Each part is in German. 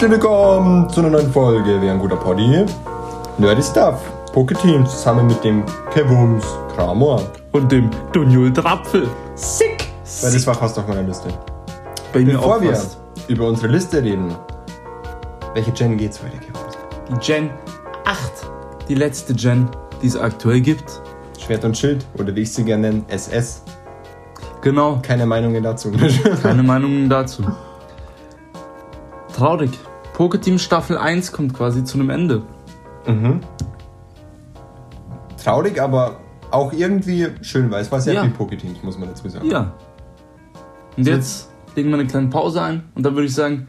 Herzlich willkommen zu einer neuen Folge. Wir ein guter Poddy. Nerdy Stuff. Poketeam zusammen mit dem Kevums Kramor. Und dem Dunjul Trapfel. Sick! Weil das war fast auf meiner Liste. Bei mir Bevor auch wir fast. über unsere Liste reden, welche Gen geht's heute, Kevums? Die Gen 8. Die letzte Gen, die es aktuell gibt. Schwert und Schild oder wie ich sie gerne nenne, SS. Genau. Keine Meinungen dazu. Keine Meinungen dazu. Traurig. Poketeam Staffel 1 kommt quasi zu einem Ende. mhm. Traurig, aber auch irgendwie schön, weil es war sehr Ja. viel Poketeams, muss man dazu sagen. Ja. Und jetzt legen wir eine kleine Pause ein und dann würde ich sagen,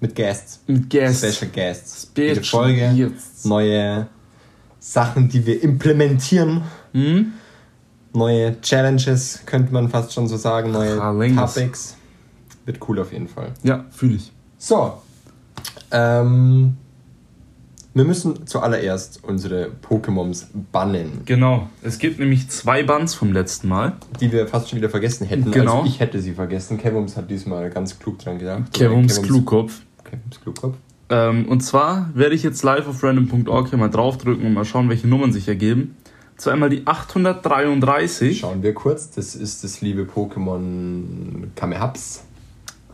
Mit Guests. mit Guest. Special Guests. Special Jede Folge. Guests. Neue Sachen, die wir implementieren. Hm? Neue Challenges, könnte man fast schon so sagen. Neue. Topics. Wird cool auf jeden Fall. Ja, fühle ich. So. Ähm, wir müssen zuallererst unsere Pokémons bannen, Genau. Es gibt nämlich zwei Bands vom letzten Mal. die wir fast schon wieder vergessen hätten. Genau. Also ich hätte sie vergessen. Kevums hat diesmal ganz klug dran gedacht. Kevums Klugkopf. Kevums Klugkopf. Ähm, und zwar werde ich jetzt live auf random.org hier mal draufdrücken und mal schauen, welche Nummern sich ergeben. Zu einmal die 833. Schauen wir kurz. Das ist das liebe Pokémon Kamehaps.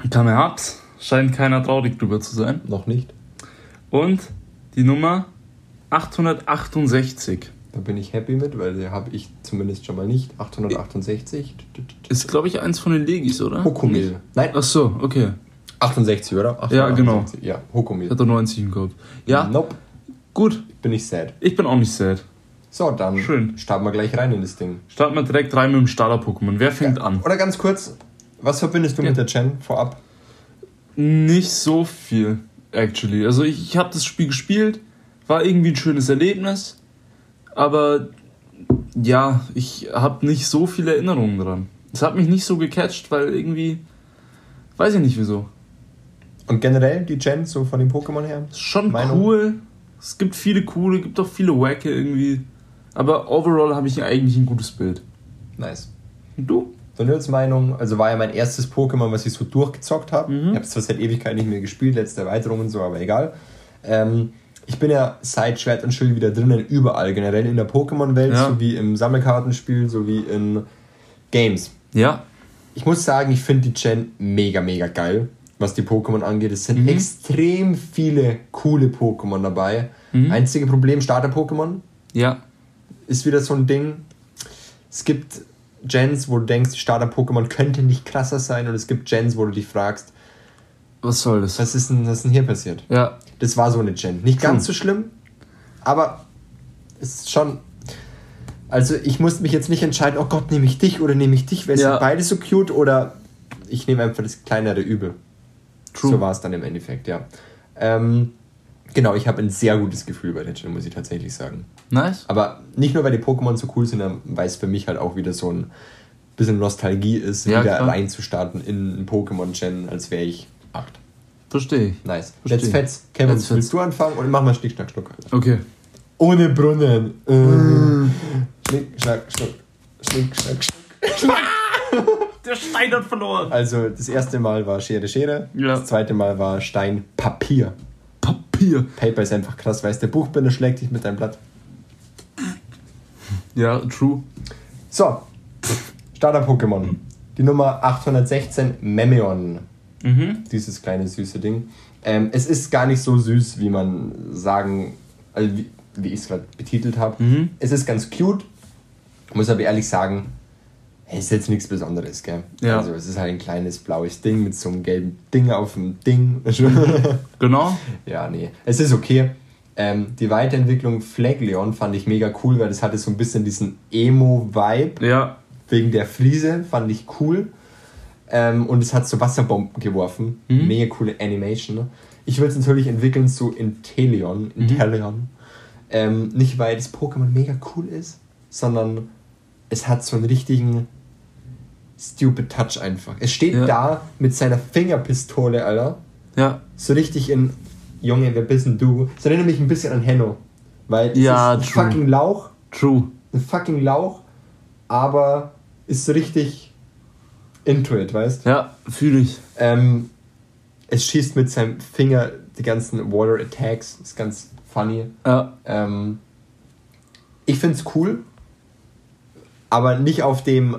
Kamehaps. Scheint keiner traurig drüber zu sein. Noch nicht. Und die Nummer 868. Da bin ich happy mit, weil die habe ich zumindest schon mal nicht. 868. Ist, glaube ich, eins von den Legis, oder? Hokomil. Nein, Ach so, okay. 68, oder? Ja, genau. 868. Ja, Hokomil. Ich hatte 90 im Kopf. Ja, Nope, gut. bin ich sad. Ich bin auch nicht sad. So, dann Schön. starten wir gleich rein in das Ding. Starten wir direkt rein mit dem Starter-Pokémon. Wer fängt an? Oder ganz kurz, was verbindest du Ja. mit der Gen vorab? Nicht so viel, actually. Also ich, ich habe das Spiel gespielt, war irgendwie ein schönes Erlebnis, aber ja, ich habe nicht so viele Erinnerungen dran. Es hat mich nicht so gecatcht, weil irgendwie, weiß ich nicht wieso. Und generell die Gen, so von den Pokémon her? Ist schon Meinung? cool. Es gibt viele coole, gibt auch viele Wacke irgendwie. Aber overall habe ich eigentlich ein gutes Bild. Nice. Und du? Vanils Meinung, also war ja mein erstes Pokémon, was ich so durchgezockt habe. Mhm. Ich habe es zwar seit Ewigkeit nicht mehr gespielt, letzte Erweiterung und so, aber egal. Ähm, ich bin ja seit Schwert und Schild wieder drinnen, überall, generell in der Pokémon-Welt, Ja. sowie im Sammelkartenspiel, sowie in Games. Ja. Ich muss sagen, ich finde die Gen mega, mega geil, was die Pokémon angeht. Es sind Mhm. extrem viele coole Pokémon dabei. Mhm. Einzige Problem, Starter-Pokémon Ja. ist wieder so ein Ding. Es gibt Gens, wo du denkst, Starter-Pokémon könnte nicht krasser sein und es gibt Gens, wo du dich fragst, Was soll das? was ist denn, was ist denn hier passiert? Ja. Das war so eine Gen. Nicht ganz so schlimm, aber es ist schon. Also ich musste mich jetzt nicht entscheiden, oh Gott, nehme ich dich oder nehme ich dich, weil es Ja. sind beide so cute oder ich nehme einfach das kleinere Übel. True. So war es dann im Endeffekt, ja. Ähm, genau, ich habe ein sehr gutes Gefühl bei der Gen, muss ich tatsächlich sagen. Nice. Aber nicht nur, weil die Pokémon so cool sind, weil es für mich halt auch wieder so ein bisschen Nostalgie ist, Ja, wieder klar. reinzustarten in ein Pokémon-Gen, als wäre ich acht. Verstehe ich. Nice. Verstehe. Let's Fetz. Kevin, Let's Fetz. willst du anfangen und machen wir Schnick, Schnack, Schnuck. Okay. Ohne Brunnen. Äh. Schnick, Schnack, Schnuck. Schnick, Schnack, Schnuck. Der Stein hat verloren. Also, das erste Mal war Schere, Schere. Ja. Das zweite Mal war Stein, Papier. Papier. Paper ist einfach krass, weißt der Buchbinder schlägt dich mit deinem Blatt. Ja, true. So, Starter-Pokémon. Die Nummer 816, Memeon. Mhm. Dieses kleine süße Ding. Ähm, es ist gar nicht so süß, wie man sagen, also wie, wie ich es gerade betitelt habe. Mhm. Es ist ganz cute. Muss aber ehrlich sagen, es ist jetzt nichts Besonderes, gell? Ja. Also es ist halt ein kleines blaues Ding mit so einem gelben Ding auf dem Ding. Genau. ja, nee. Es ist okay. Ähm, die Weiterentwicklung Flaglion fand ich mega cool, weil das hatte so ein bisschen diesen Emo-Vibe Ja. wegen der Fliese, fand ich cool. Ähm, und es hat so Wasserbomben geworfen. Mhm. Mega coole Animation. Ne? Ich will es natürlich entwickeln zu Inteleon. Mhm. Inteleon. Ähm, nicht, weil das Pokémon mega cool ist, sondern es hat so einen richtigen stupid Touch einfach. Es steht Ja. da mit seiner Fingerpistole, Alter. Ja. So richtig in, Junge, wer bist denn du? Das erinnert mich ein bisschen an Henno. Weil es Ja, ist ein true. fucking Lauch, True. ein fucking Lauch, aber ist so richtig into it, weißt Ja, fühle ich. ähm, es schießt mit seinem Finger die ganzen Water Attacks. Ist ganz funny. Ja. Ähm, ich finde es cool, aber nicht auf dem.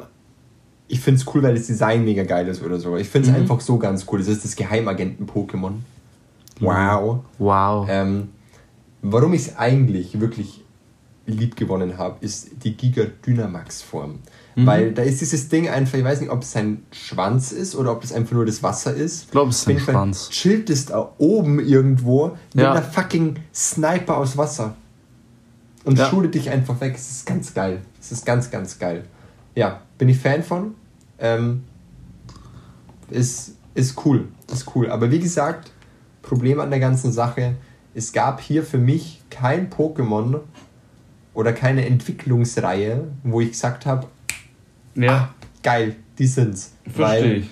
Ich finde es cool, weil das Design mega geil ist oder so. Ich finde es Mhm. einfach so ganz cool. Das ist das Geheimagenten-Pokémon. Wow. Wow. Ähm, warum ich es eigentlich wirklich lieb gewonnen habe, ist die Giga Dynamax Form. Mhm. Weil da ist dieses Ding einfach, ich weiß nicht, ob es sein Schwanz ist oder ob das einfach nur das Wasser ist. Ich glaube, es ist Auf jeden ein Fall Schwanz. chillt es da oben irgendwo mit Ja. einer fucking Sniper aus Wasser. Und Ja. schule dich einfach weg. Es ist ganz geil. Es ist ganz, ganz geil. Ja, bin ich Fan von. Ähm, ist, ist cool. Ist cool. Aber wie gesagt, Problem an der ganzen Sache, es gab hier für mich kein Pokémon oder keine Entwicklungsreihe, wo ich gesagt habe, Ja, geil, die sind's. verstehe ich.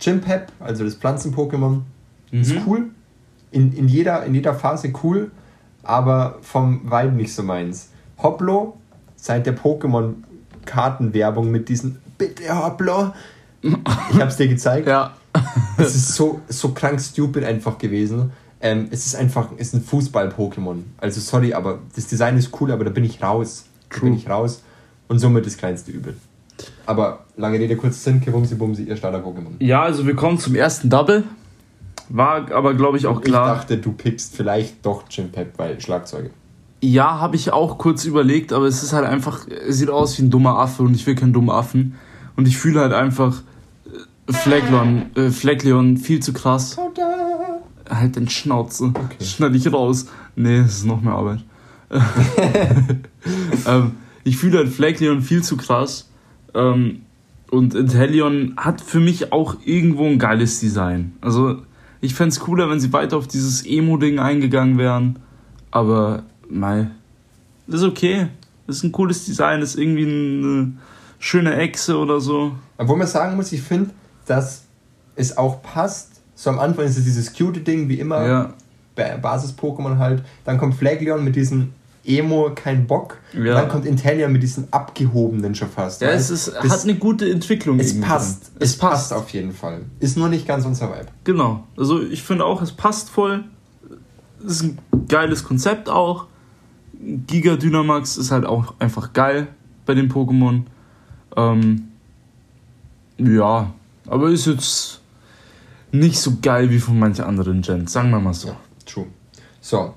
Chimpep, also das Pflanzen-Pokémon, ist Mhm. cool. In, in, jeder, in jeder Phase cool, aber vom Vibe nicht so meins. Hoplo, seit der Pokémon-Kartenwerbung mit diesen Bitte Hoplo. Ich hab's dir gezeigt. Ja. Es ist so, so krank stupid einfach gewesen. Ähm, es ist einfach, es ist ein Fußball-Pokémon. Also sorry, aber das Design ist cool, aber da bin ich raus. Da True. bin ich raus. Und somit das kleinste Übel. Aber lange Rede, kurzer Sinn, Kewumsi Bumsi, ihr Starter-Pokémon. Ja, also wir kommen zum ersten Double. War aber, glaube ich, auch klar. Ich dachte, du pickst vielleicht doch Chimpep, weil Schlagzeuge. Ja, habe ich auch kurz überlegt, aber es ist halt einfach, es sieht aus wie ein dummer Affe und ich will keinen dummen Affen. Und ich fühle halt einfach äh, Fleckleon, äh, Fleckleon viel zu krass. Halt den Schnauze. Okay. Schneid ich raus. Nee, es ist noch mehr Arbeit. ähm, ich fühle halt Fleckleon viel zu krass. Ähm, und Inteleon hat für mich auch irgendwo ein geiles Design. Also, ich fände es cooler, wenn sie weiter auf dieses Emo-Ding eingegangen wären. Aber, mei, ist okay. Ist ein cooles Design, ist irgendwie eine schöne Echse oder so. Obwohl man sagen muss, ich finde, dass es auch passt. So am Anfang ist es dieses cute Ding, wie immer, Ja, Ba- Basis-Pokémon halt. Dann kommt Flaglion mit diesem Emo, kein Bock. Ja. Dann kommt Inteleon mit diesem abgehobenen schon fast. ja es ist, hat eine gute Entwicklung. Es passt. drin. Es passt auf jeden Fall. Ist nur nicht ganz unser Vibe. Genau. Also ich finde auch, es passt voll. Ist ein geiles Konzept auch. Giga Dynamax ist halt auch einfach geil bei den Pokémon. Ähm, ja, aber ist jetzt nicht so geil wie von manchen anderen Gens, sagen wir mal so. True. So.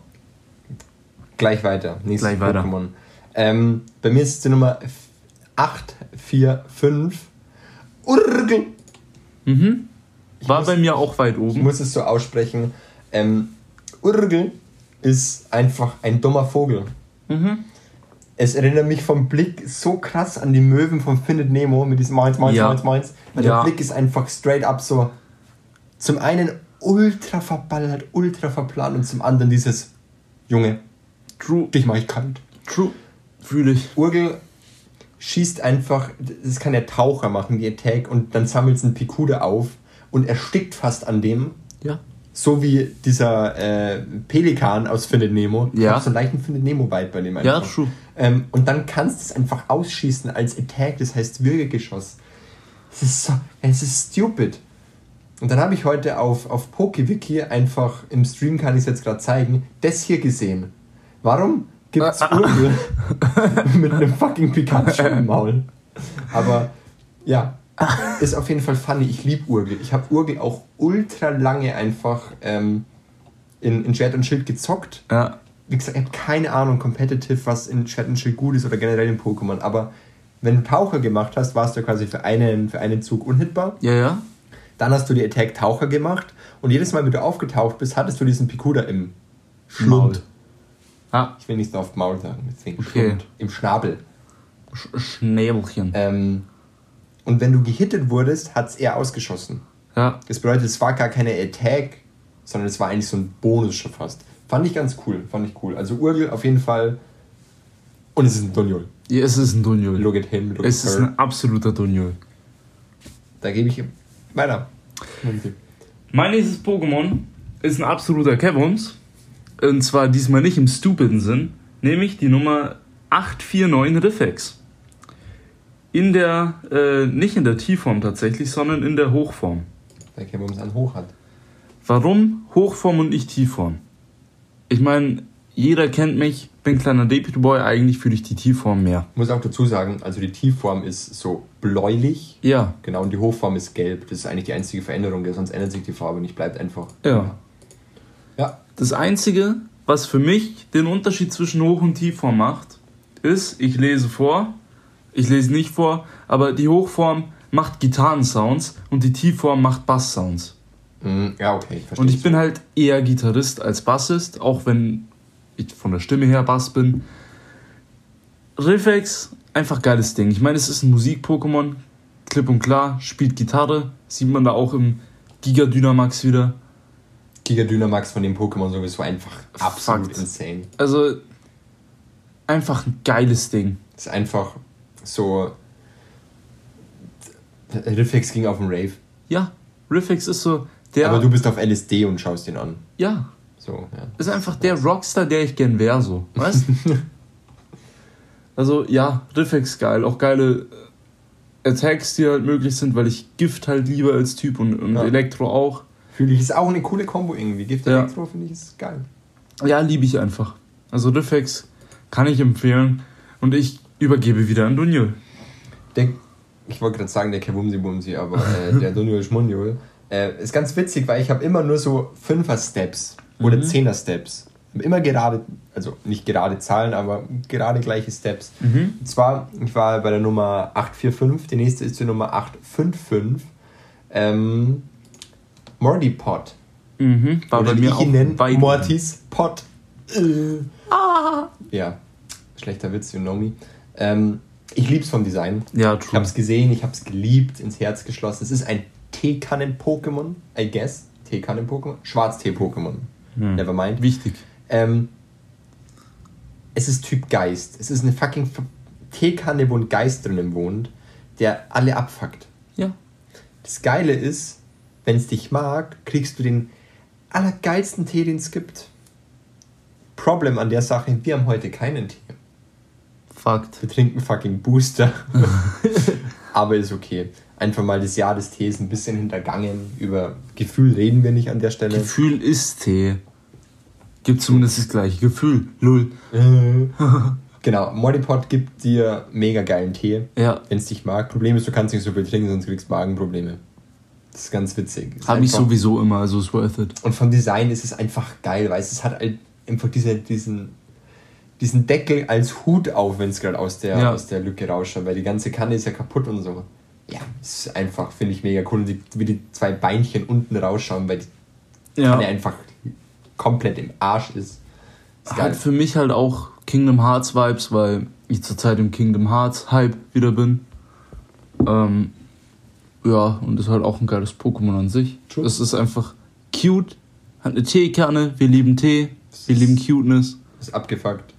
Gleich weiter. Nächstes Gleich weiter. Pokémon. Ähm, bei mir ist es die Nummer 845. Urgel. Mhm. War muss- bei mir auch weit Ich oben. muss es so aussprechen. Ähm, Urgel ist einfach ein dummer Vogel. Mhm. Es erinnert mich vom Blick so krass an die Möwen von Findet Nemo mit diesem Mainz, Mainz, Ja. Mainz, Mainz. Weil Ja. der Blick ist einfach straight up so zum einen ultra verballert, ultra verplant und zum anderen dieses Junge, True. dich mach ich kalt. True. Fühle ich. Urgel schießt einfach, das kann der Taucher machen, die Attack, und dann sammelt es einen Pikude auf und erstickt fast an dem. Ja. So wie dieser äh, Pelikan aus Findet Nemo. Ja. So einen leichten Findet Nemo-Vibe bei dem Ja, einfach. true. Ähm, und dann kannst du es einfach ausschießen als Attack, das heißt Würgegeschoss. Es ist so, es ist stupid. Und dann habe ich heute auf, auf PokeWiki einfach, im Stream kann ich es jetzt gerade zeigen, das hier gesehen. Warum gibt es Urgel mit einem fucking Pikachu im Maul? Aber ja, ist auf jeden Fall funny. Ich liebe Urgel. Ich habe Urgel auch ultra lange einfach ähm, in, in Schwert und Schild gezockt Ja. wie gesagt, ich habe keine Ahnung, competitive, was in Schwert und Schild gut ist oder generell in Pokémon, aber wenn du Taucher gemacht hast, warst du quasi für einen, für einen Zug unhittbar. Ja, ja. Dann hast du die Attack Taucher gemacht und jedes Mal, wenn du aufgetaucht bist, hattest du diesen Pikuda im Schlund. Ah, Ich will nicht so oft Maul sagen, deswegen Okay. Schlund. Im Schnabel. Sch Schnäbelchen. Ähm, und wenn du gehittet wurdest, hat es er ausgeschossen. Ja. Das bedeutet, es war gar keine Attack, sondern es war eigentlich so ein Bonus schon fast. Fand ich ganz cool, fand ich cool. Also Urgel auf jeden Fall. Und es ist ein Donjol. ja. Es ist ein Dunjol. Look at him, look Es at ist her. ein absoluter Dunjol. Da gebe ich ihm weiter. Mein nächstes Pokémon ist ein absoluter Kevons. Und zwar diesmal nicht im stupiden Sinn, nämlich die Nummer 849 Riffex. In der, äh, nicht in der T-Form tatsächlich, sondern in der Hochform. Der Kevin es an hoch hat. Warum Hochform und nicht Tiefform? Ich meine, jeder kennt mich, bin kleiner Deputy Boy, eigentlich fühle ich die Tiefform mehr. Ich muss auch dazu sagen, also die Tiefform ist so bläulich. Ja. Genau, und die Hochform ist gelb. Das ist eigentlich die einzige Veränderung, sonst ändert sich die Farbe nicht, bleibt einfach. Ja. Ja. Das Einzige, was für mich den Unterschied zwischen Hoch- und Tiefform macht, ist, ich lese vor, ich lese nicht vor, aber die Hochform macht Gitarrensounds und die Tiefform macht Basssounds. Mm, Ja, okay, ich verstehe. Und ich bin halt eher Gitarrist als Bassist, auch wenn ich von der Stimme her Bass bin. Riffex, einfach geiles Ding. Ich meine, es ist ein Musik-Pokémon, klipp und klar, spielt Gitarre, sieht man da auch im Giga Dynamax wieder. Giga Dynamax von dem Pokémon sowieso einfach absolut Fakt. insane. Also, einfach ein geiles Ding. Ist einfach so. Riffex ging auf den Rave. Ja, Riffex ist so der. Aber du bist auf LSD und schaust ihn an. ja, So, ja. ist einfach der Rockstar, der ich gern wäre, so. Weißt Also, ja, Riffex geil. Auch geile äh, Attacks, die halt möglich sind, weil ich Gift halt liebe als Typ und, und Ja. Elektro auch. Fühle ich, ist auch eine coole Kombo irgendwie. Gift Ja. Elektro finde ich ist geil. Ja, liebe ich einfach. Also, Riffex kann ich empfehlen. Und ich übergebe wieder an Dunjul. Der, ich wollte gerade sagen, der Kewumsi Bumsi, aber äh, der Dunjul Schmunjul. Äh, ist ganz witzig, weil ich habe immer nur so Fünfer-Steps oder Mhm. Zehner-Steps. Hab Immer gerade, also nicht gerade Zahlen, aber gerade gleiche Steps. Mhm. Und zwar, ich war bei der Nummer 845, die nächste ist die Nummer 855. Ähm, Morty Pot. Mhm. War Oder bei wie mir ich ihn nenne, weit Mortys Pot. Äh. Ja, schlechter Witz, you know me. Ähm, ich lieb's vom Design. Ja, Ich true. hab's gesehen, ich hab's geliebt, ins Herz geschlossen. Es ist ein Teekannen-Pokémon, I guess. Teekannen-Pokémon. Schwarztee-Pokémon. Hm. Nevermind. Wichtig. Ähm, es ist Typ Geist. Es ist eine fucking Teekanne, wo ein Geist drinnen wohnt, der alle abfuckt. Ja. Das Geile ist, wenn es dich mag, kriegst du den allergeilsten Tee, den es gibt. Problem an der Sache, wir haben heute keinen Tee. Fakt. Wir trinken fucking Booster. Aber ist okay. Einfach mal das Jahr des Tees ein bisschen hintergangen. Über Gefühl reden wir nicht an der Stelle. Gefühl ist Tee. Gibt zumindest das gleiche Gefühl. Lull. genau, Modipod gibt dir mega geilen Tee, Ja. wenn es dich mag. Problem ist, du kannst nicht so viel trinken, sonst kriegst du Magenprobleme. Das ist ganz witzig. Habe ich sowieso immer, also ist worth it. Und vom Design ist es einfach geil, weil es hat halt einfach diese, diesen, diesen Deckel als Hut auf, wenn es gerade aus, der Ja. aus der Lücke rausschaut, weil die ganze Kanne ist ja kaputt und so. Ja, es ist einfach, finde ich mega cool. Die, wie die zwei Beinchen unten rausschauen, weil die Ja. Kanne einfach komplett im Arsch ist. ist geil. Hat für mich halt auch Kingdom Hearts Vibes, weil ich zurzeit im Kingdom Hearts Hype wieder bin. Ähm, ja, und ist halt auch ein geiles Pokémon an sich. True. Es ist einfach cute, hat eine Teekanne, wir lieben Tee, wir lieben Cuteness. Ist abgefuckt.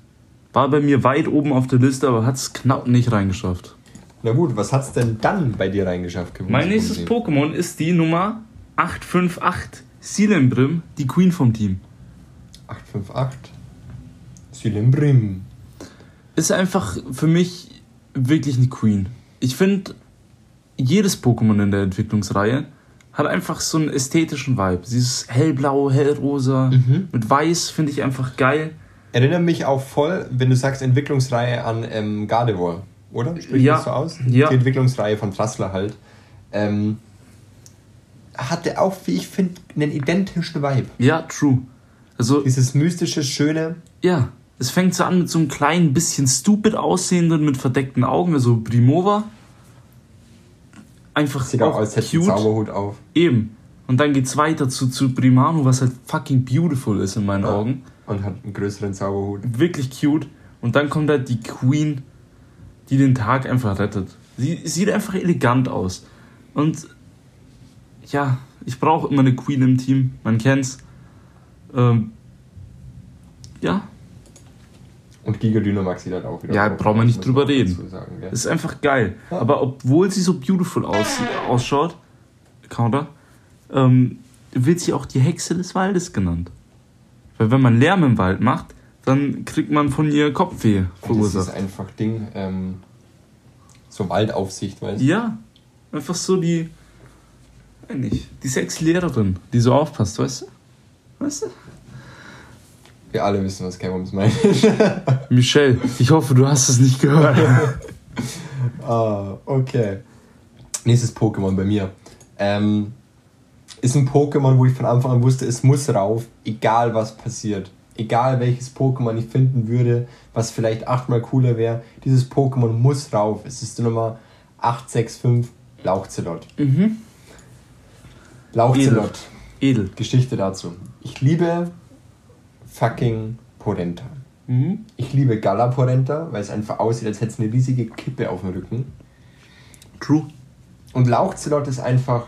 War bei mir weit oben auf der Liste, aber hat es knapp nicht reingeschafft. Na gut, was hat's denn dann bei dir reingeschafft? Mein nächstes? Pokémon ist die Nummer 858, Silembrim, die Queen vom Team. 858. Silimbrim. ist einfach für mich wirklich eine Queen. Ich finde, jedes Pokémon in der Entwicklungsreihe hat einfach so einen ästhetischen Vibe. Sie ist hellblau, hellrosa, Mhm. mit weiß finde ich einfach geil. Erinnert mich auch voll, wenn du sagst Entwicklungsreihe an ähm, Gardevoir, oder? Spricht Ja. das so aus? Ja. Die Entwicklungsreihe von Trassler halt. Ähm, hatte auch, wie ich finde, einen identischen Vibe. Ja, true. Also, Dieses mystische, schöne. ja, es fängt so an mit so einem kleinen bisschen stupid aussehenden, mit verdeckten Augen, also Primova. Einfach Sieht auch als hätte. Zauberhut auf. Eben. Und dann geht's weiter zu, zu Primano, was halt fucking beautiful ist in meinen Ja. Augen. Und hat einen größeren Zauberhut. wirklich cute. Und dann kommt halt die Queen, die den Tag einfach rettet. Sie sieht einfach elegant aus. Und ja, ich brauche immer eine Queen im Team. Man kennt's. Ähm, ja, Und Giga Dynamax sieht halt auch wieder. Ja, brauchen wir nicht man drüber reden. Sagen, gell? ist einfach geil. Ja. Aber obwohl sie so beautiful aussieht, ausschaut, Counter, ähm, wird sie auch die Hexe des Waldes genannt. Weil wenn man Lärm im Wald macht, dann kriegt man von ihr Kopfweh Das ist verursacht. einfach Ding. Ähm, so Waldaufsicht, weißt du? Ja, einfach so die. meine ich. Die Sexlehrerin, die so aufpasst, weißt du? Weißt du? Wir alle wissen, was K-Bombs meint. Michelle, ich hoffe, du hast es nicht gehört. ah, okay. Nächstes Pokémon bei mir. Ähm, ist ein Pokémon, wo ich von Anfang an wusste, es muss rauf, egal was passiert. Egal welches Pokémon ich finden würde, was vielleicht achtmal cooler wäre, dieses Pokémon muss rauf. Es ist die Nummer 865 Lauchzelot. Mhm. Lauchzelot. Edel. Edel. Geschichte dazu. Ich liebe fucking Porenta. Mhm. Ich liebe Galaporenta, weil es einfach aussieht, als hätte es eine riesige Kippe auf dem Rücken. True. Und Lauchzelot ist einfach,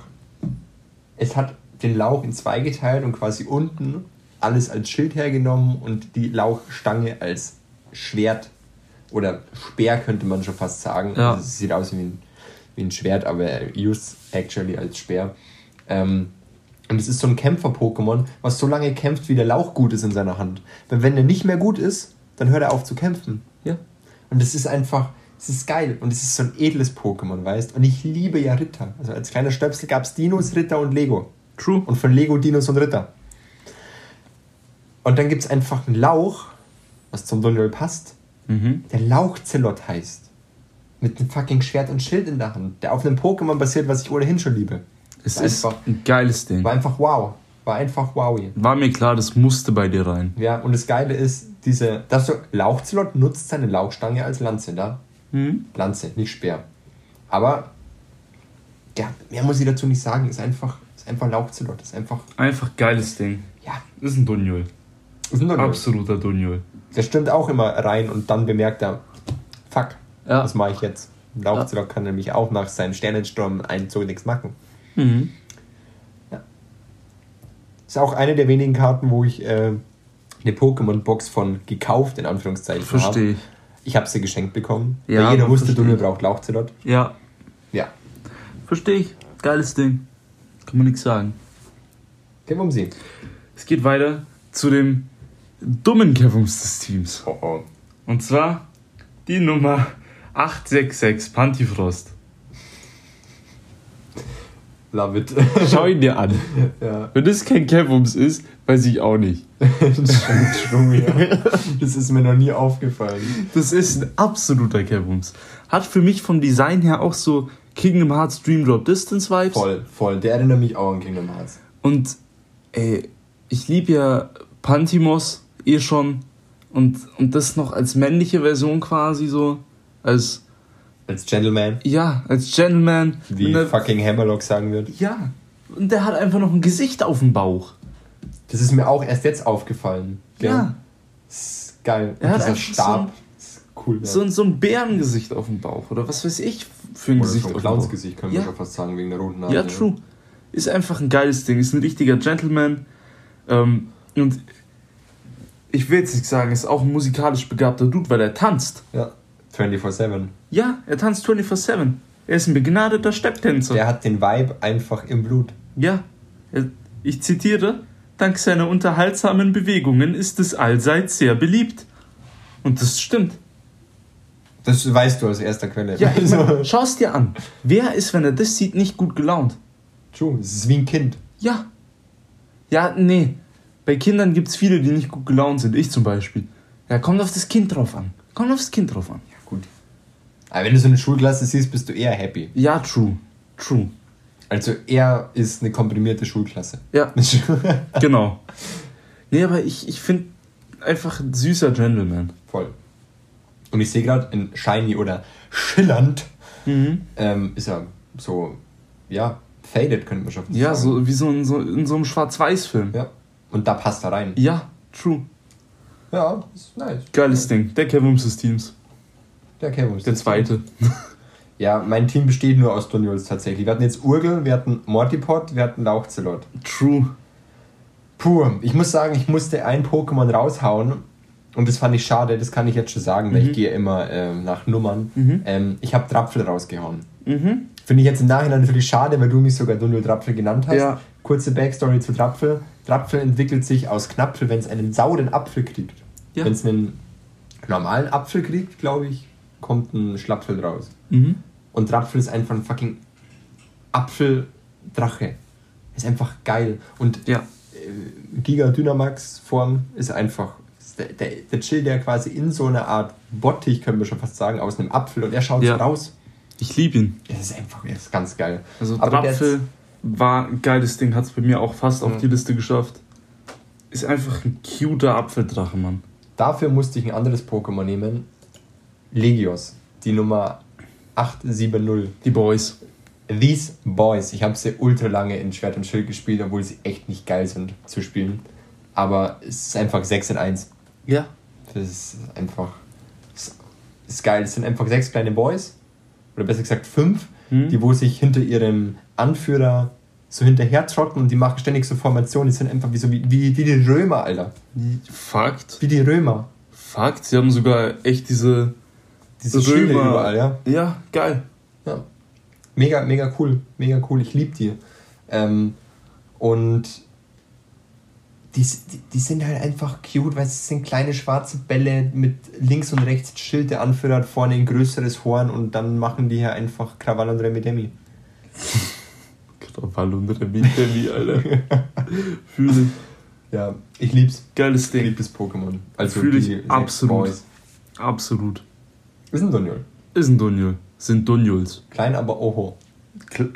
es hat den Lauch in zwei geteilt und quasi unten alles als Schild hergenommen und die Lauchstange als Schwert oder Speer könnte man schon fast sagen. Ja. Also es sieht aus wie ein, wie ein Schwert, aber er used actually als Speer. Ähm, und es ist so ein Kämpfer-Pokémon, was so lange kämpft, wie der Lauch gut ist in seiner Hand. Weil wenn er nicht mehr gut ist, dann hört er auf zu kämpfen. Ja. Und es ist einfach, es ist geil. Und es ist so ein edles Pokémon, weißt Und ich liebe ja Ritter. Also als kleiner Stöpsel gab es Dinos, Ritter und Lego. True. Und von Lego Dinos und Ritter. Und dann gibt es einfach einen Lauch, was zum Dungeon passt, Mhm. der Lauchzelot heißt. Mit einem fucking Schwert und Schild in der Hand. Der auf einem Pokémon basiert, was ich ohnehin schon liebe. Es War ist einfach, ein geiles Ding. war einfach wow. War einfach wow. War mir klar, das musste bei dir rein. Ja, und das Geile ist, diese, dass du, Lauchzelot nutzt seine Lauchstange als Lanze, da? Mhm. Lanze, nicht Speer. Aber, ja, mehr muss ich dazu nicht sagen. Ist einfach, ist einfach Lauchzelot. Ist einfach, Einfach geiles Ding. ja, Ist ein Dunjul. ist ein Dungeon. Absoluter Dunjul. Der stimmt auch immer rein und dann bemerkt er, fuck, Ja. was mache ich jetzt? Lauchzelot kann nämlich auch nach seinem Sternensturm-Einzug nichts machen. Mhm. Ist auch eine der wenigen Karten, wo ich äh, eine Pokémon-Box von gekauft, in Anführungszeichen, habe. Verstehe ich. Ich habe sie geschenkt bekommen. Ja, weil jeder wusste, ich. braucht Lauchzelot. Ja, Ja. verstehe ich. Geiles Ding. Kann man nichts sagen. Gehen wir um sie. Es geht weiter zu dem dummen Kämpfungs des Teams. Oh oh. Und zwar die Nummer 866 Pantifrost. Love it. Schau ihn dir an. ja. Wenn das kein Kämpfums ist, weiß ich auch nicht. Schwung, ja. Das ist mir noch nie aufgefallen. Das ist ein absoluter Kämpfums. Hat für mich vom Design her auch so Kingdom Hearts Dream Drop Distance Vibes. Voll, voll. Der erinnert mich auch an Kingdom Hearts. Und ey, ich liebe ja Pantimos eh schon. Und, und das noch als männliche Version quasi so. Als, Als Gentleman, ja, als Gentleman. wie fucking Hammerlock sagen wird. Ja. Und der hat einfach noch ein Gesicht auf dem Bauch. Das ist mir auch erst jetzt aufgefallen. gell? Ja. Das ist geil. Er hat dieser Stab. ist cool. Ja. So, ein- so ein Bärengesicht auf dem Bauch. Oder was weiß ich für ein Oder Gesicht so ein. Clownsgesicht, können wir Ja. schon fast sagen, wegen der roten Nase. Ja, true. Ist einfach ein geiles Ding. Ist ein richtiger Gentleman. Ähm, und ich will jetzt nicht sagen, ist auch ein musikalisch begabter Dude, weil er tanzt. Ja. 24-7. Ja, er tanzt 24-7. Er ist ein begnadeter Stepptänzer. Der hat den Vibe einfach im Blut. Ja. Ich zitiere: Dank seiner unterhaltsamen Bewegungen ist es allseits sehr beliebt. Und das stimmt. Das weißt du aus erster Quelle. Ja, ich mein, schau es dir an. Wer ist, wenn er das sieht, nicht gut gelaunt? true. Es ist wie ein Kind. Ja. Ja, nee. Bei Kindern gibt es viele, die nicht gut gelaunt sind. Ich zum Beispiel. Ja, kommt auf das Kind drauf an. Kommt auf das Kind drauf an. Aber wenn du so eine Schulklasse siehst, bist du eher happy. Ja, true. True. Also er ist eine komprimierte Schulklasse. Ja, genau. Nee, aber ich, ich finde einfach ein süßer Gentleman. Voll. Und ich sehe gerade in Shiny oder schillernd Mhm. ähm, ist er so, ja, faded, könnte man schon fast Ja, sagen. so wie so in so, in so einem Schwarz-Weiß-Film. Ja. Und da passt er rein. Ja, true. Ja, ist nice. Geiles Ding. Der Kevin des Teams. Der ist Der zweite. Ja, mein Team besteht nur aus Dunjuls tatsächlich. Wir hatten jetzt Urgel, wir hatten Mortipod, wir hatten Lauchzelot. True. Puh, ich muss sagen, ich musste ein Pokémon raushauen. Und das fand ich schade, das kann ich jetzt schon sagen, weil ich gehe immer ähm, nach Nummern. Mhm. Ähm, ich habe Trapfel rausgehauen. Mhm. Finde ich jetzt im Nachhinein natürlich schade, weil du mich sogar Dunjul Trapfel genannt hast. Ja. Kurze Backstory zu Trapfel. Trapfel entwickelt sich aus Knapfel, wenn es einen sauren Apfel kriegt. Ja. Wenn es einen normalen Apfel kriegt, glaube ich, kommt ein Schlapfel raus. Mhm. Und Trapfel ist einfach ein fucking Apfeldrache. ist einfach geil. Und Ja. äh, Giga Dynamax Form ist einfach der, der, der chillt ja quasi in so einer Art Bottich, können wir schon fast sagen, aus einem Apfel und er schaut Ja. raus. Ich liebe ihn. Das ist einfach, das ist ganz geil. Also Aber Drapfel war ein geiles Ding, hat es bei mir auch fast auf Mhm. die Liste geschafft. Ist einfach ein cuter Apfeldrache, Mann. Dafür musste ich ein anderes Pokémon nehmen. Legios, die Nummer 870. Die Boys. These Boys. Ich habe sie ultra lange in Schwert und Schild gespielt, obwohl sie echt nicht geil sind zu spielen. Aber es ist einfach 6 in 1. Ja. Das ist einfach. Ist, ist geil. Es sind einfach sechs kleine Boys. Oder besser gesagt fünf, Hm? die wo sich hinter ihrem Anführer so hinterher trotten und die machen ständig so Formationen. Die sind einfach wie, so wie, wie, wie die Römer, Alter. Fakt. Wie die Römer. Fakt. Sie haben sogar echt diese. Diese Schilde Römer- überall, ja. Ja, geil. Ja. Mega, mega cool. Mega cool. Ich liebe die. Ähm, und die, die, die sind halt einfach cute, weil es sind kleine schwarze Bälle mit links und rechts Schild. Der Anführer hat vorne ein größeres Horn und dann machen die hier einfach Krawall und Remedemi. Krawall und Remi, Alter. Fühle ich. Ja, ich lieb's. Geiles Ich Ding. lieb das Pokémon. Also Fühl ich absolut. Boys. Absolut. Ist ein Dunjol. Ist ein Dunjul. Sind Dunjuls. Klein, aber oho.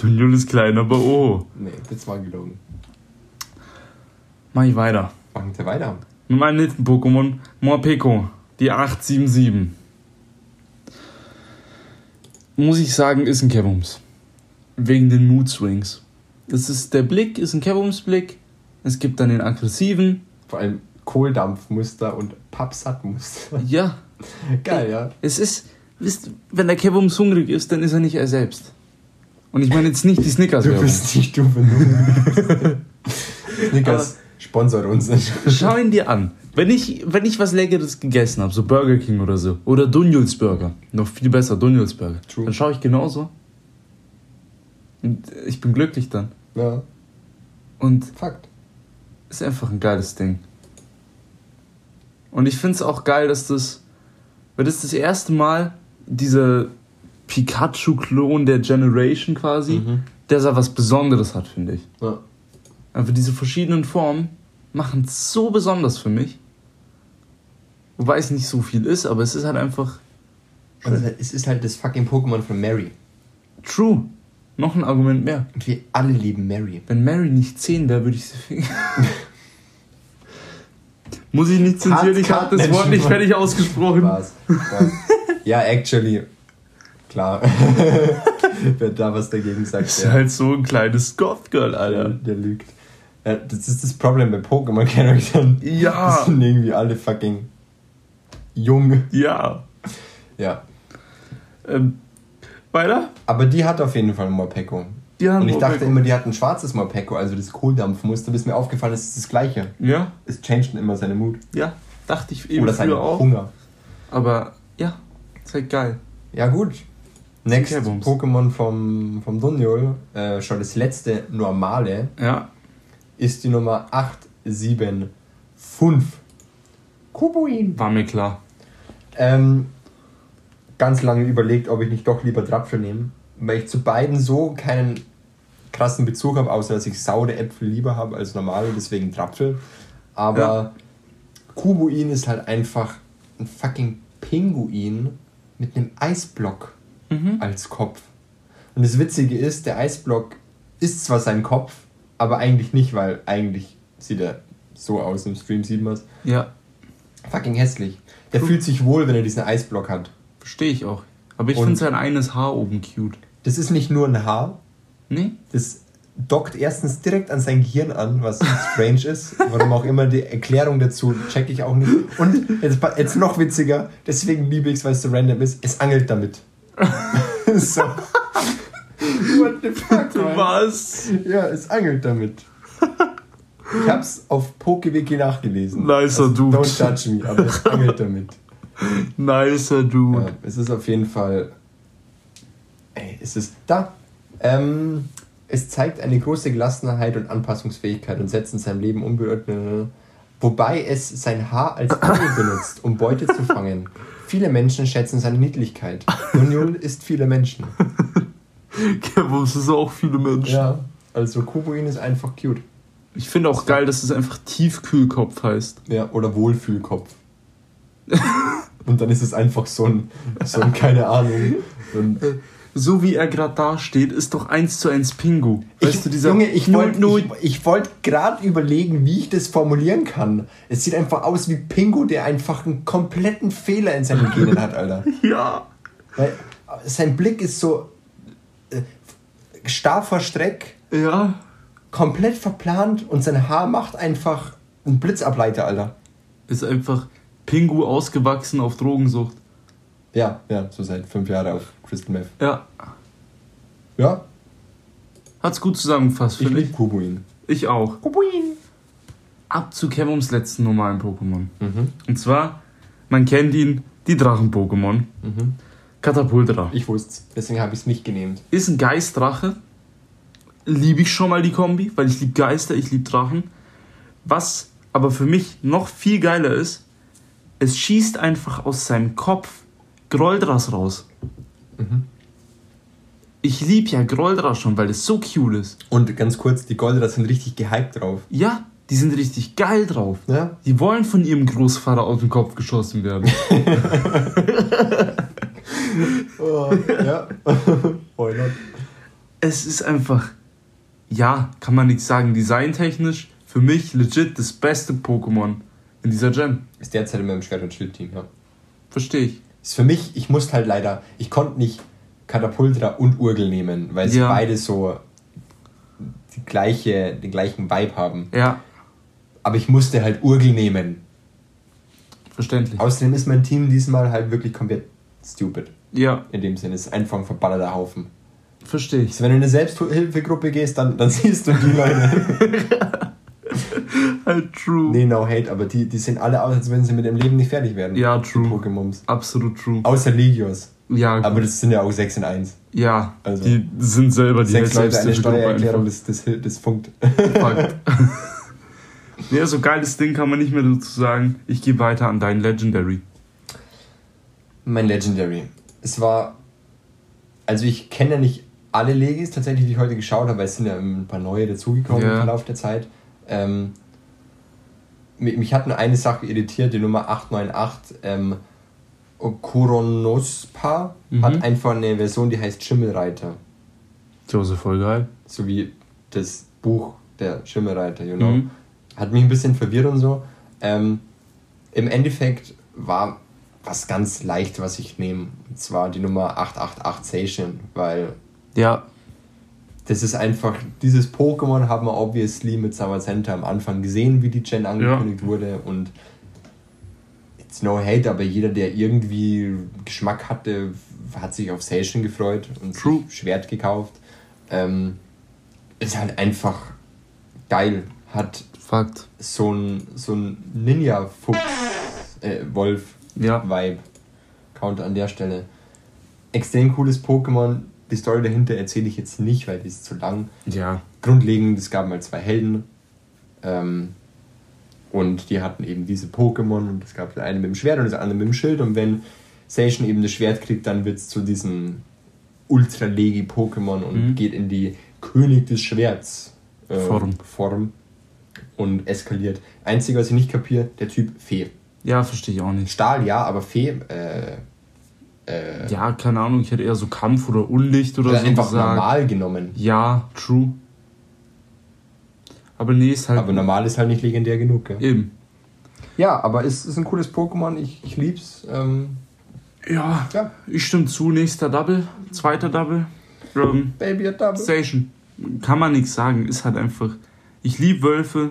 Dunjul ist klein, aber oh. Nee, das war gelogen. Mach ich weiter. Machen wir weiter. Mit meinem nächsten Pokémon, Morpeko, die 877. Muss ich sagen, ist ein Kevums. Wegen den Mood Swings. Das ist, der Blick ist ein Kevums-Blick. Es gibt dann den aggressiven. Vor allem Kohldampfmuster und Pappsattmuster. Ja, Geil, ja. es ist, wisst, wenn der Kevums hungrig ist, dann ist er nicht er selbst. Und ich meine jetzt nicht die snickers Du werbung bist nicht du, wenn du. Snickers sponsert uns nicht. Schau ihn dir an. Wenn ich, wenn ich was Leckeres gegessen habe, so Burger King oder so, oder Dunjuls Burger, noch viel besser, Dunjuls Burger, True. dann schaue ich genauso. Und ich bin glücklich dann. Ja, Und Fakt. ist einfach ein geiles Ding. Und ich finde es auch geil, dass das, weil das ist das erste Mal dieser Pikachu-Klon der Generation quasi, Mhm. der so was Besonderes hat, finde ich. Ja. Aber diese verschiedenen Formen machen es so besonders für mich. Wobei es nicht so viel ist, aber es ist halt einfach Also, es ist halt das fucking Pokémon von Mary. true. Noch ein Argument mehr. Und wir alle lieben Mary. Wenn Mary nicht 10 wäre, würde ich sie ficken. Muss ich nicht zensieren, ich habe das Wort nicht fertig ausgesprochen. Spaß. Spaß. ja, actually. Klar. Wer da was dagegen sagt, Das ist der, halt so ein kleines Goth-Girl, Alter. der lügt. Ja, das ist das Problem bei Pokémon-Charakteren. Die Ja, sind irgendwie alle fucking jung. ja. Ja. Ähm, weiter? Aber die hat auf jeden Fall ein Ja, Und ich dachte immer, die hat ein schwarzes Morpeko, also das Kohldampfmuster, bis mir aufgefallen ist, es ist das gleiche. Ja, Es changed immer seine Mut. ja. Dachte ich eben Oder seinen auch. Hunger. Aber ja, ist halt geil. Ja, gut. Next. Pokémon vom, vom Dunjol, äh, schon das letzte normale, Ja. ist die Nummer 875. Kubuin. War mir klar. Ähm, ganz lange überlegt, ob ich nicht doch lieber Trapfel nehme, weil ich zu beiden so keinen krassen Bezug habe, außer dass ich saure Äpfel lieber habe als normale, deswegen Trapfel. Aber Ja. Kubuin ist halt einfach ein fucking Pinguin mit einem Eisblock Mhm. als Kopf. Und das Witzige ist, der Eisblock ist zwar sein Kopf, aber eigentlich nicht, weil eigentlich sieht er so aus im Stream, sieht man es. Ja, Fucking hässlich. Der True. fühlt sich wohl, wenn er diesen Eisblock hat. verstehe ich auch. Aber ich finde sein eines Haar oben cute. Das ist nicht nur ein Haar, Nee? das dockt erstens direkt an sein Gehirn an, was strange ist. Warum auch immer, die Erklärung dazu check ich auch nicht. Und jetzt, jetzt noch witziger, deswegen liebe ich es, weil es so random ist, es angelt damit. so. What the fuck? Was? Ja, es angelt damit. Ich hab's auf PokeWiki nachgelesen. Nicer Dude. Don't judge me, aber es angelt damit. Nicer Dude. Ja, es ist auf jeden Fall. Ey, es ist da. Ähm, es zeigt eine große Gelassenheit und Anpassungsfähigkeit und setzt in seinem Leben unberührt. Wobei es sein Haar als Angel benutzt, um Beute zu fangen. Viele Menschen schätzen seine Niedlichkeit. Dunjul ist viele Menschen. Kevos ist auch viele Menschen. Ja, also Kubuin ist einfach cute. Ich finde auch geil, dass es einfach Tiefkühlkopf heißt. Ja, oder Wohlfühlkopf. Und dann ist es einfach so ein, so ein keine Ahnung. So ein, So wie er gerade da steht, ist doch eins zu eins Pingu. Weißt ich, du, dieser Junge, ich wollte ich, ich wollt gerade überlegen, wie ich das formulieren kann. Es sieht einfach aus wie Pingu, der einfach einen kompletten Fehler in seinen Genen hat, Alter. Ja. Weil sein Blick ist so äh, starr vor Streck, Ja. komplett verplant und sein Haar macht einfach einen Blitzableiter, Alter. Ist einfach Pingu ausgewachsen auf Drogensucht. Ja, ja, so seit fünf Jahren auf Crystal Meth. Ja. Ja, Hat's gut zusammengefasst, ich finde ich. liebe Kubuin. Ich auch. Kubuin. Ab zu Kevums letzten normalen Pokémon. Mhm. Und zwar, man kennt ihn, die Drachen-Pokémon. Mhm. Katapultra. Ich wusste deswegen habe ich es nicht genehmt. Ist ein Geistdrache. Liebe ich schon mal die Kombi, weil ich liebe Geister, ich liebe Drachen. Was aber für mich noch viel geiler ist, es schießt einfach aus seinem Kopf Groldras raus. Mhm. Ich liebe ja Groldras schon, weil es so cute ist. Und ganz kurz, die Golderer sind richtig gehypt drauf. Ja, die sind richtig geil drauf. Ja? Die wollen von ihrem Großvater aus dem Kopf geschossen werden. Oh, ja. Es ist einfach, ja, kann man nichts sagen, designtechnisch für mich legit das beste Pokémon in dieser Gen. Ist derzeit in meinem Schwert- und Schildteam, ja. Verstehe ich. Ist für mich, ich musste halt leider, ich konnte nicht Katapultra und Urgel nehmen, weil sie Ja. beide so die gleiche, den gleichen Vibe haben. Ja, Aber ich musste halt Urgel nehmen. verständlich. Außerdem ist mein Team diesmal halt wirklich komplett stupid. Ja, In dem Sinne, es ist einfach ein verballerter Haufen. verstehe ich. Also wenn du in eine Selbsthilfegruppe gehst, dann, dann siehst du die Leute. Halt true. nee, no hate, aber die, die sehen alle aus, als wenn sie mit dem Leben nicht fertig werden. Ja, Die true. Pokémons. Absolut true. Außer Legios. Ja, Aber gut. das sind ja auch 6 in 1. ja, also- die sind selber die Sechs Leute, eine Steuererklärung, das, das, das funkt. Fakt. ja, so geiles Ding kann man nicht mehr dazu sagen. Ich gehe weiter an dein Legendary. Mein Legendary. Es war. Also, ich kenne ja nicht alle Legis tatsächlich, die ich heute geschaut habe, weil es sind ja ein paar neue dazugekommen Ja. im Verlauf der Zeit. Ähm, mich, hat nur eine Sache irritiert, die Nummer 898. Ähm, Koronospa Mhm. hat einfach eine Version, die heißt Schimmelreiter. Joseph, voll geil. So wie das Buch der Schimmelreiter, you know. Mhm. Hat mich ein bisschen verwirrt und so. Ähm, Im Endeffekt war was ganz leicht, was ich nehme. Und zwar die Nummer 888 Station, weil Ja, das ist einfach, dieses Pokémon haben wir obviously mit Summer Center am Anfang gesehen, wie die Gen angekündigt wurde und it's no hate, aber jeder, der irgendwie Geschmack hatte, hat sich auf Station gefreut und True. Schwert gekauft. Ähm, ist halt einfach geil. Hat Fakt. so ein, so ein Ninja-Fuchs, äh. Ja. Counter an der Stelle. Extrem cooles Pokémon. Die Story dahinter erzähle ich jetzt nicht, weil die ist zu lang. Ja. Grundlegend, es gab mal zwei Helden. Ähm, und die hatten eben diese Pokémon. Und es gab den einen mit dem Schwert und das andere mit dem Schild. Und wenn Station eben das Schwert kriegt, dann wird es zu diesem Ultra-Legi-Pokémon und Mhm. geht in die König des Schwerts äh, Form. Form und eskaliert. Einzige, was ich nicht kapiere, der Typ Fee. Ja, verstehe ich auch nicht. Stahl ja, aber Fee, äh, äh, Ja, keine Ahnung, ich hätte eher so Kampf oder Unlicht oder oder so einfach gesagt. normal genommen. Ja, true. Aber nee, ist halt Aber normal ist halt nicht legendär genug. Gell? eben. Ja, aber es ist ein cooles Pokémon, ich, ich lieb's. Ähm, Ja, ja, ich stimme zu. Nächster Double, zweiter Double. Ähm, Baby a Double. Station. Kann man nichts sagen, ist halt einfach. Ich liebe Wölfe.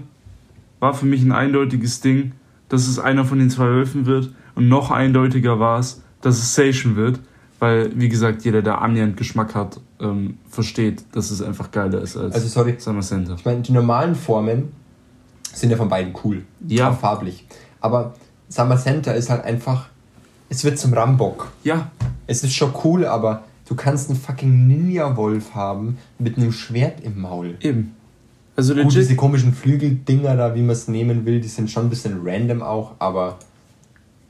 War für mich ein eindeutiges Ding, dass es einer von den zwei Wölfen wird. Und noch eindeutiger war es, dass es Station wird. Weil, wie gesagt, jeder, der annähernd Geschmack hat, ähm, versteht, dass es einfach geiler ist als Also sorry, Summer Center. ich meine, die normalen Formen sind ja von beiden cool. Ja. Auch farblich. Aber Summer Center ist halt einfach, es wird zum Rambock. Ja, Es ist schon cool, aber du kannst einen fucking Ninja-Wolf haben mit einem Schwert im Maul. eben. Also Gut, diese komischen Flügeldinger da, wie man es nehmen will, die sind schon ein bisschen random auch, aber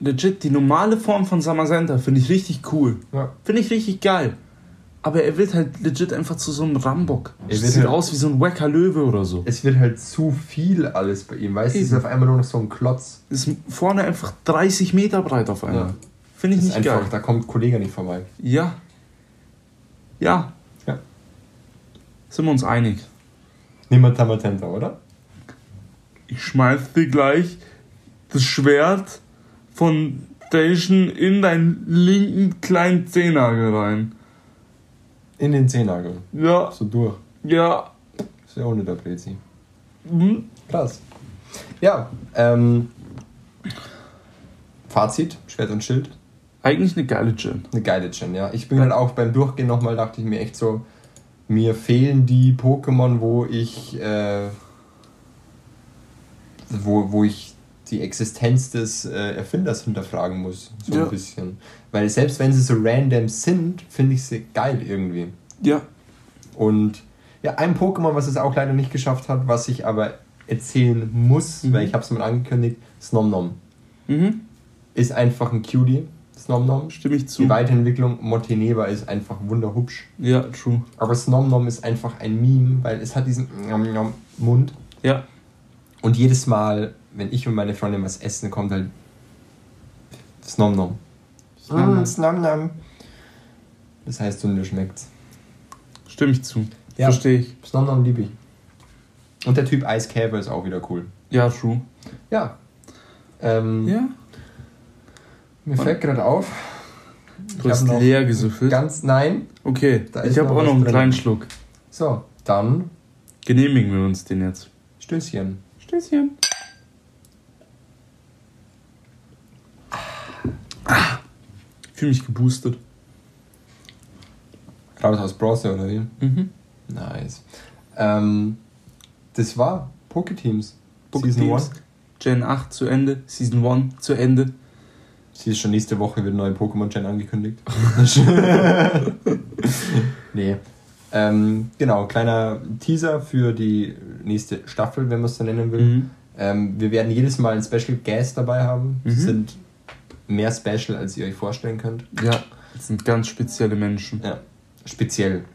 legit, die normale Form von Summer Center finde ich richtig cool. ja. Finde ich richtig geil. aber er wird halt legit einfach zu so einem Rambock. Er wird sieht halt- aus wie so ein wacker Löwe oder so. Es wird halt zu viel alles bei ihm, weißt du? Es ist auf einmal nur noch so ein Klotz. Ist vorne einfach 30 Meter breit auf einmal. Ja. Finde ich Das ist nicht einfach, geil. da kommt Kollege nicht vorbei. Ja. Ja. Ja. Sind wir uns einig? Niemand Tamatenta, oder? Ich schmeiß dir gleich das Schwert von Station in deinen linken kleinen Zehennagel rein. In den Zehennagel. Ja, So durch. ja. Ist ja ohne der Brezi. Hm. Krass. Ja, ähm. Fazit: Schwert und Schild. Eigentlich eine geile Gen. Eine geile Gen, ja. Ich bin halt auch beim Durchgehen nochmal, dachte ich mir echt so, mir fehlen die Pokémon, wo ich, äh, wo, wo ich die Existenz des äh, Erfinders hinterfragen muss. So Ja. ein bisschen. Weil selbst wenn sie so random sind, finde ich sie geil irgendwie. Ja. Und ja, ein Pokémon, was es auch leider nicht geschafft hat, was ich aber erzählen muss, Mhm. weil ich habe es mal angekündigt, Snomnom. Mhm. Ist einfach ein Cutie, Snomnom. Stimme ich zu. Die Weiterentwicklung Monteneva ist einfach wunderhübsch. Ja, true. Aber Snomnom ist einfach ein Meme, weil es hat diesen Mund. Ja. Und jedes Mal, wenn ich und meine Freundin was essen, kommt halt Snomnom. Snomnom. Mm, Snomnom. Das heißt, Hunde schmeckt's. Stimme ich zu. Ja. Verstehe ich. Snomnom liebe ich. Und der Typ Eiskäfer ist auch wieder cool. Ja, true. Ja. Ähm, Ja. Mir fällt gerade auf. Du hast leer gesüffelt. Ganz, nein. Okay, Da ich ist habe auch noch einen drin. kleinen Schluck. So, dann Genehmigen wir uns den jetzt. Stößchen. Stößchen. Ah. Ich fühle mich geboostet. Raus aus Bronze oder wie? Mhm. Nice. Ähm, das war Poketeams. Pocket Season Teams. 1. Gen 8 zu Ende, Season 1 zu Ende. Sie ist schon nächste Woche wird neue Pokémon Gen angekündigt. nee. Ähm, genau, kleiner Teaser für die nächste Staffel, wenn man es so nennen will. Mhm. Ähm, wir werden jedes Mal einen Special Guest dabei haben. Mhm. sind mehr special, als ihr euch vorstellen könnt. Ja, das sind ganz spezielle Menschen. Ja. Speziell.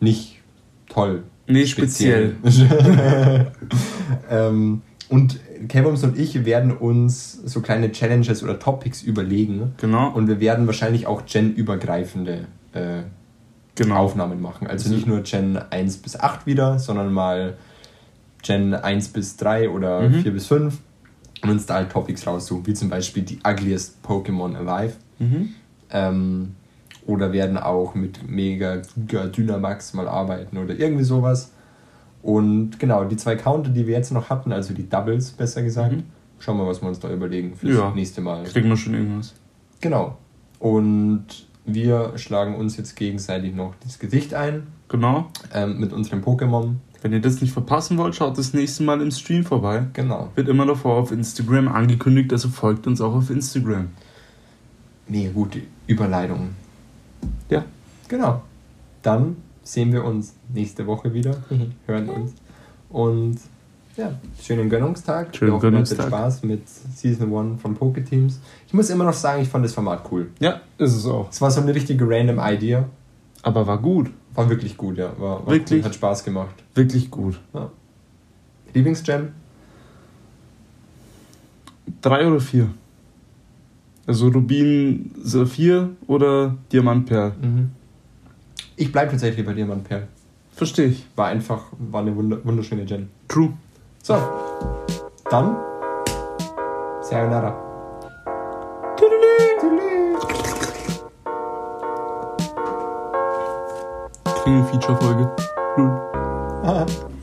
Nicht toll. Nee, speziell. ähm, und Kevums und ich werden uns so kleine Challenges oder Topics überlegen. Genau. Und wir werden wahrscheinlich auch gen-übergreifende äh, genau. Aufnahmen machen. Also nicht nur Gen 1 bis 8 wieder, sondern mal Gen 1 bis 3 oder Mhm. 4 bis 5 und uns da halt Topics raussuchen, wie zum Beispiel die ugliest Pokémon alive. Mhm. Ähm, oder werden auch mit Mega Giga Dynamax mal arbeiten oder irgendwie sowas. Und genau, die zwei Counter, die wir jetzt noch hatten, also die Doubles besser gesagt, Mhm. schauen wir, was wir uns da überlegen fürs Ja. nächste Mal. Kriegen wir schon irgendwas. Genau. Und wir schlagen uns jetzt gegenseitig noch das Gesicht ein Genau. ähm, mit unserem Pokémon. Wenn ihr das nicht verpassen wollt, schaut das nächste Mal im Stream vorbei. Genau. Wird immer davor auf Instagram angekündigt, also folgt uns auch auf Instagram. Mega gute Überleitung. Ja. Genau. Dann sehen wir uns nächste Woche wieder, hören uns. Und ja, schönen Gönnungstag. Schönen Gönnungstag. Spaß mit Season 1 von Poketeams. Ich muss immer noch sagen, ich fand das Format cool. Ja, ist es auch. Es war so eine richtige random Idea. Aber war gut. War wirklich gut, ja. War, war Wirklich? Cool, hat Spaß gemacht. Wirklich gut. Ja. Lieblingsgem? Drei oder vier? Also Rubin Saphir oder Diamantperl? Mhm. Ich bleibe tatsächlich bei Diamantperl. Verstehe ich. War einfach, war eine wunder- wunderschöne Gen. True. So, dann Sayonara. Klingelfeature-Folge. Cool. Tüdelü.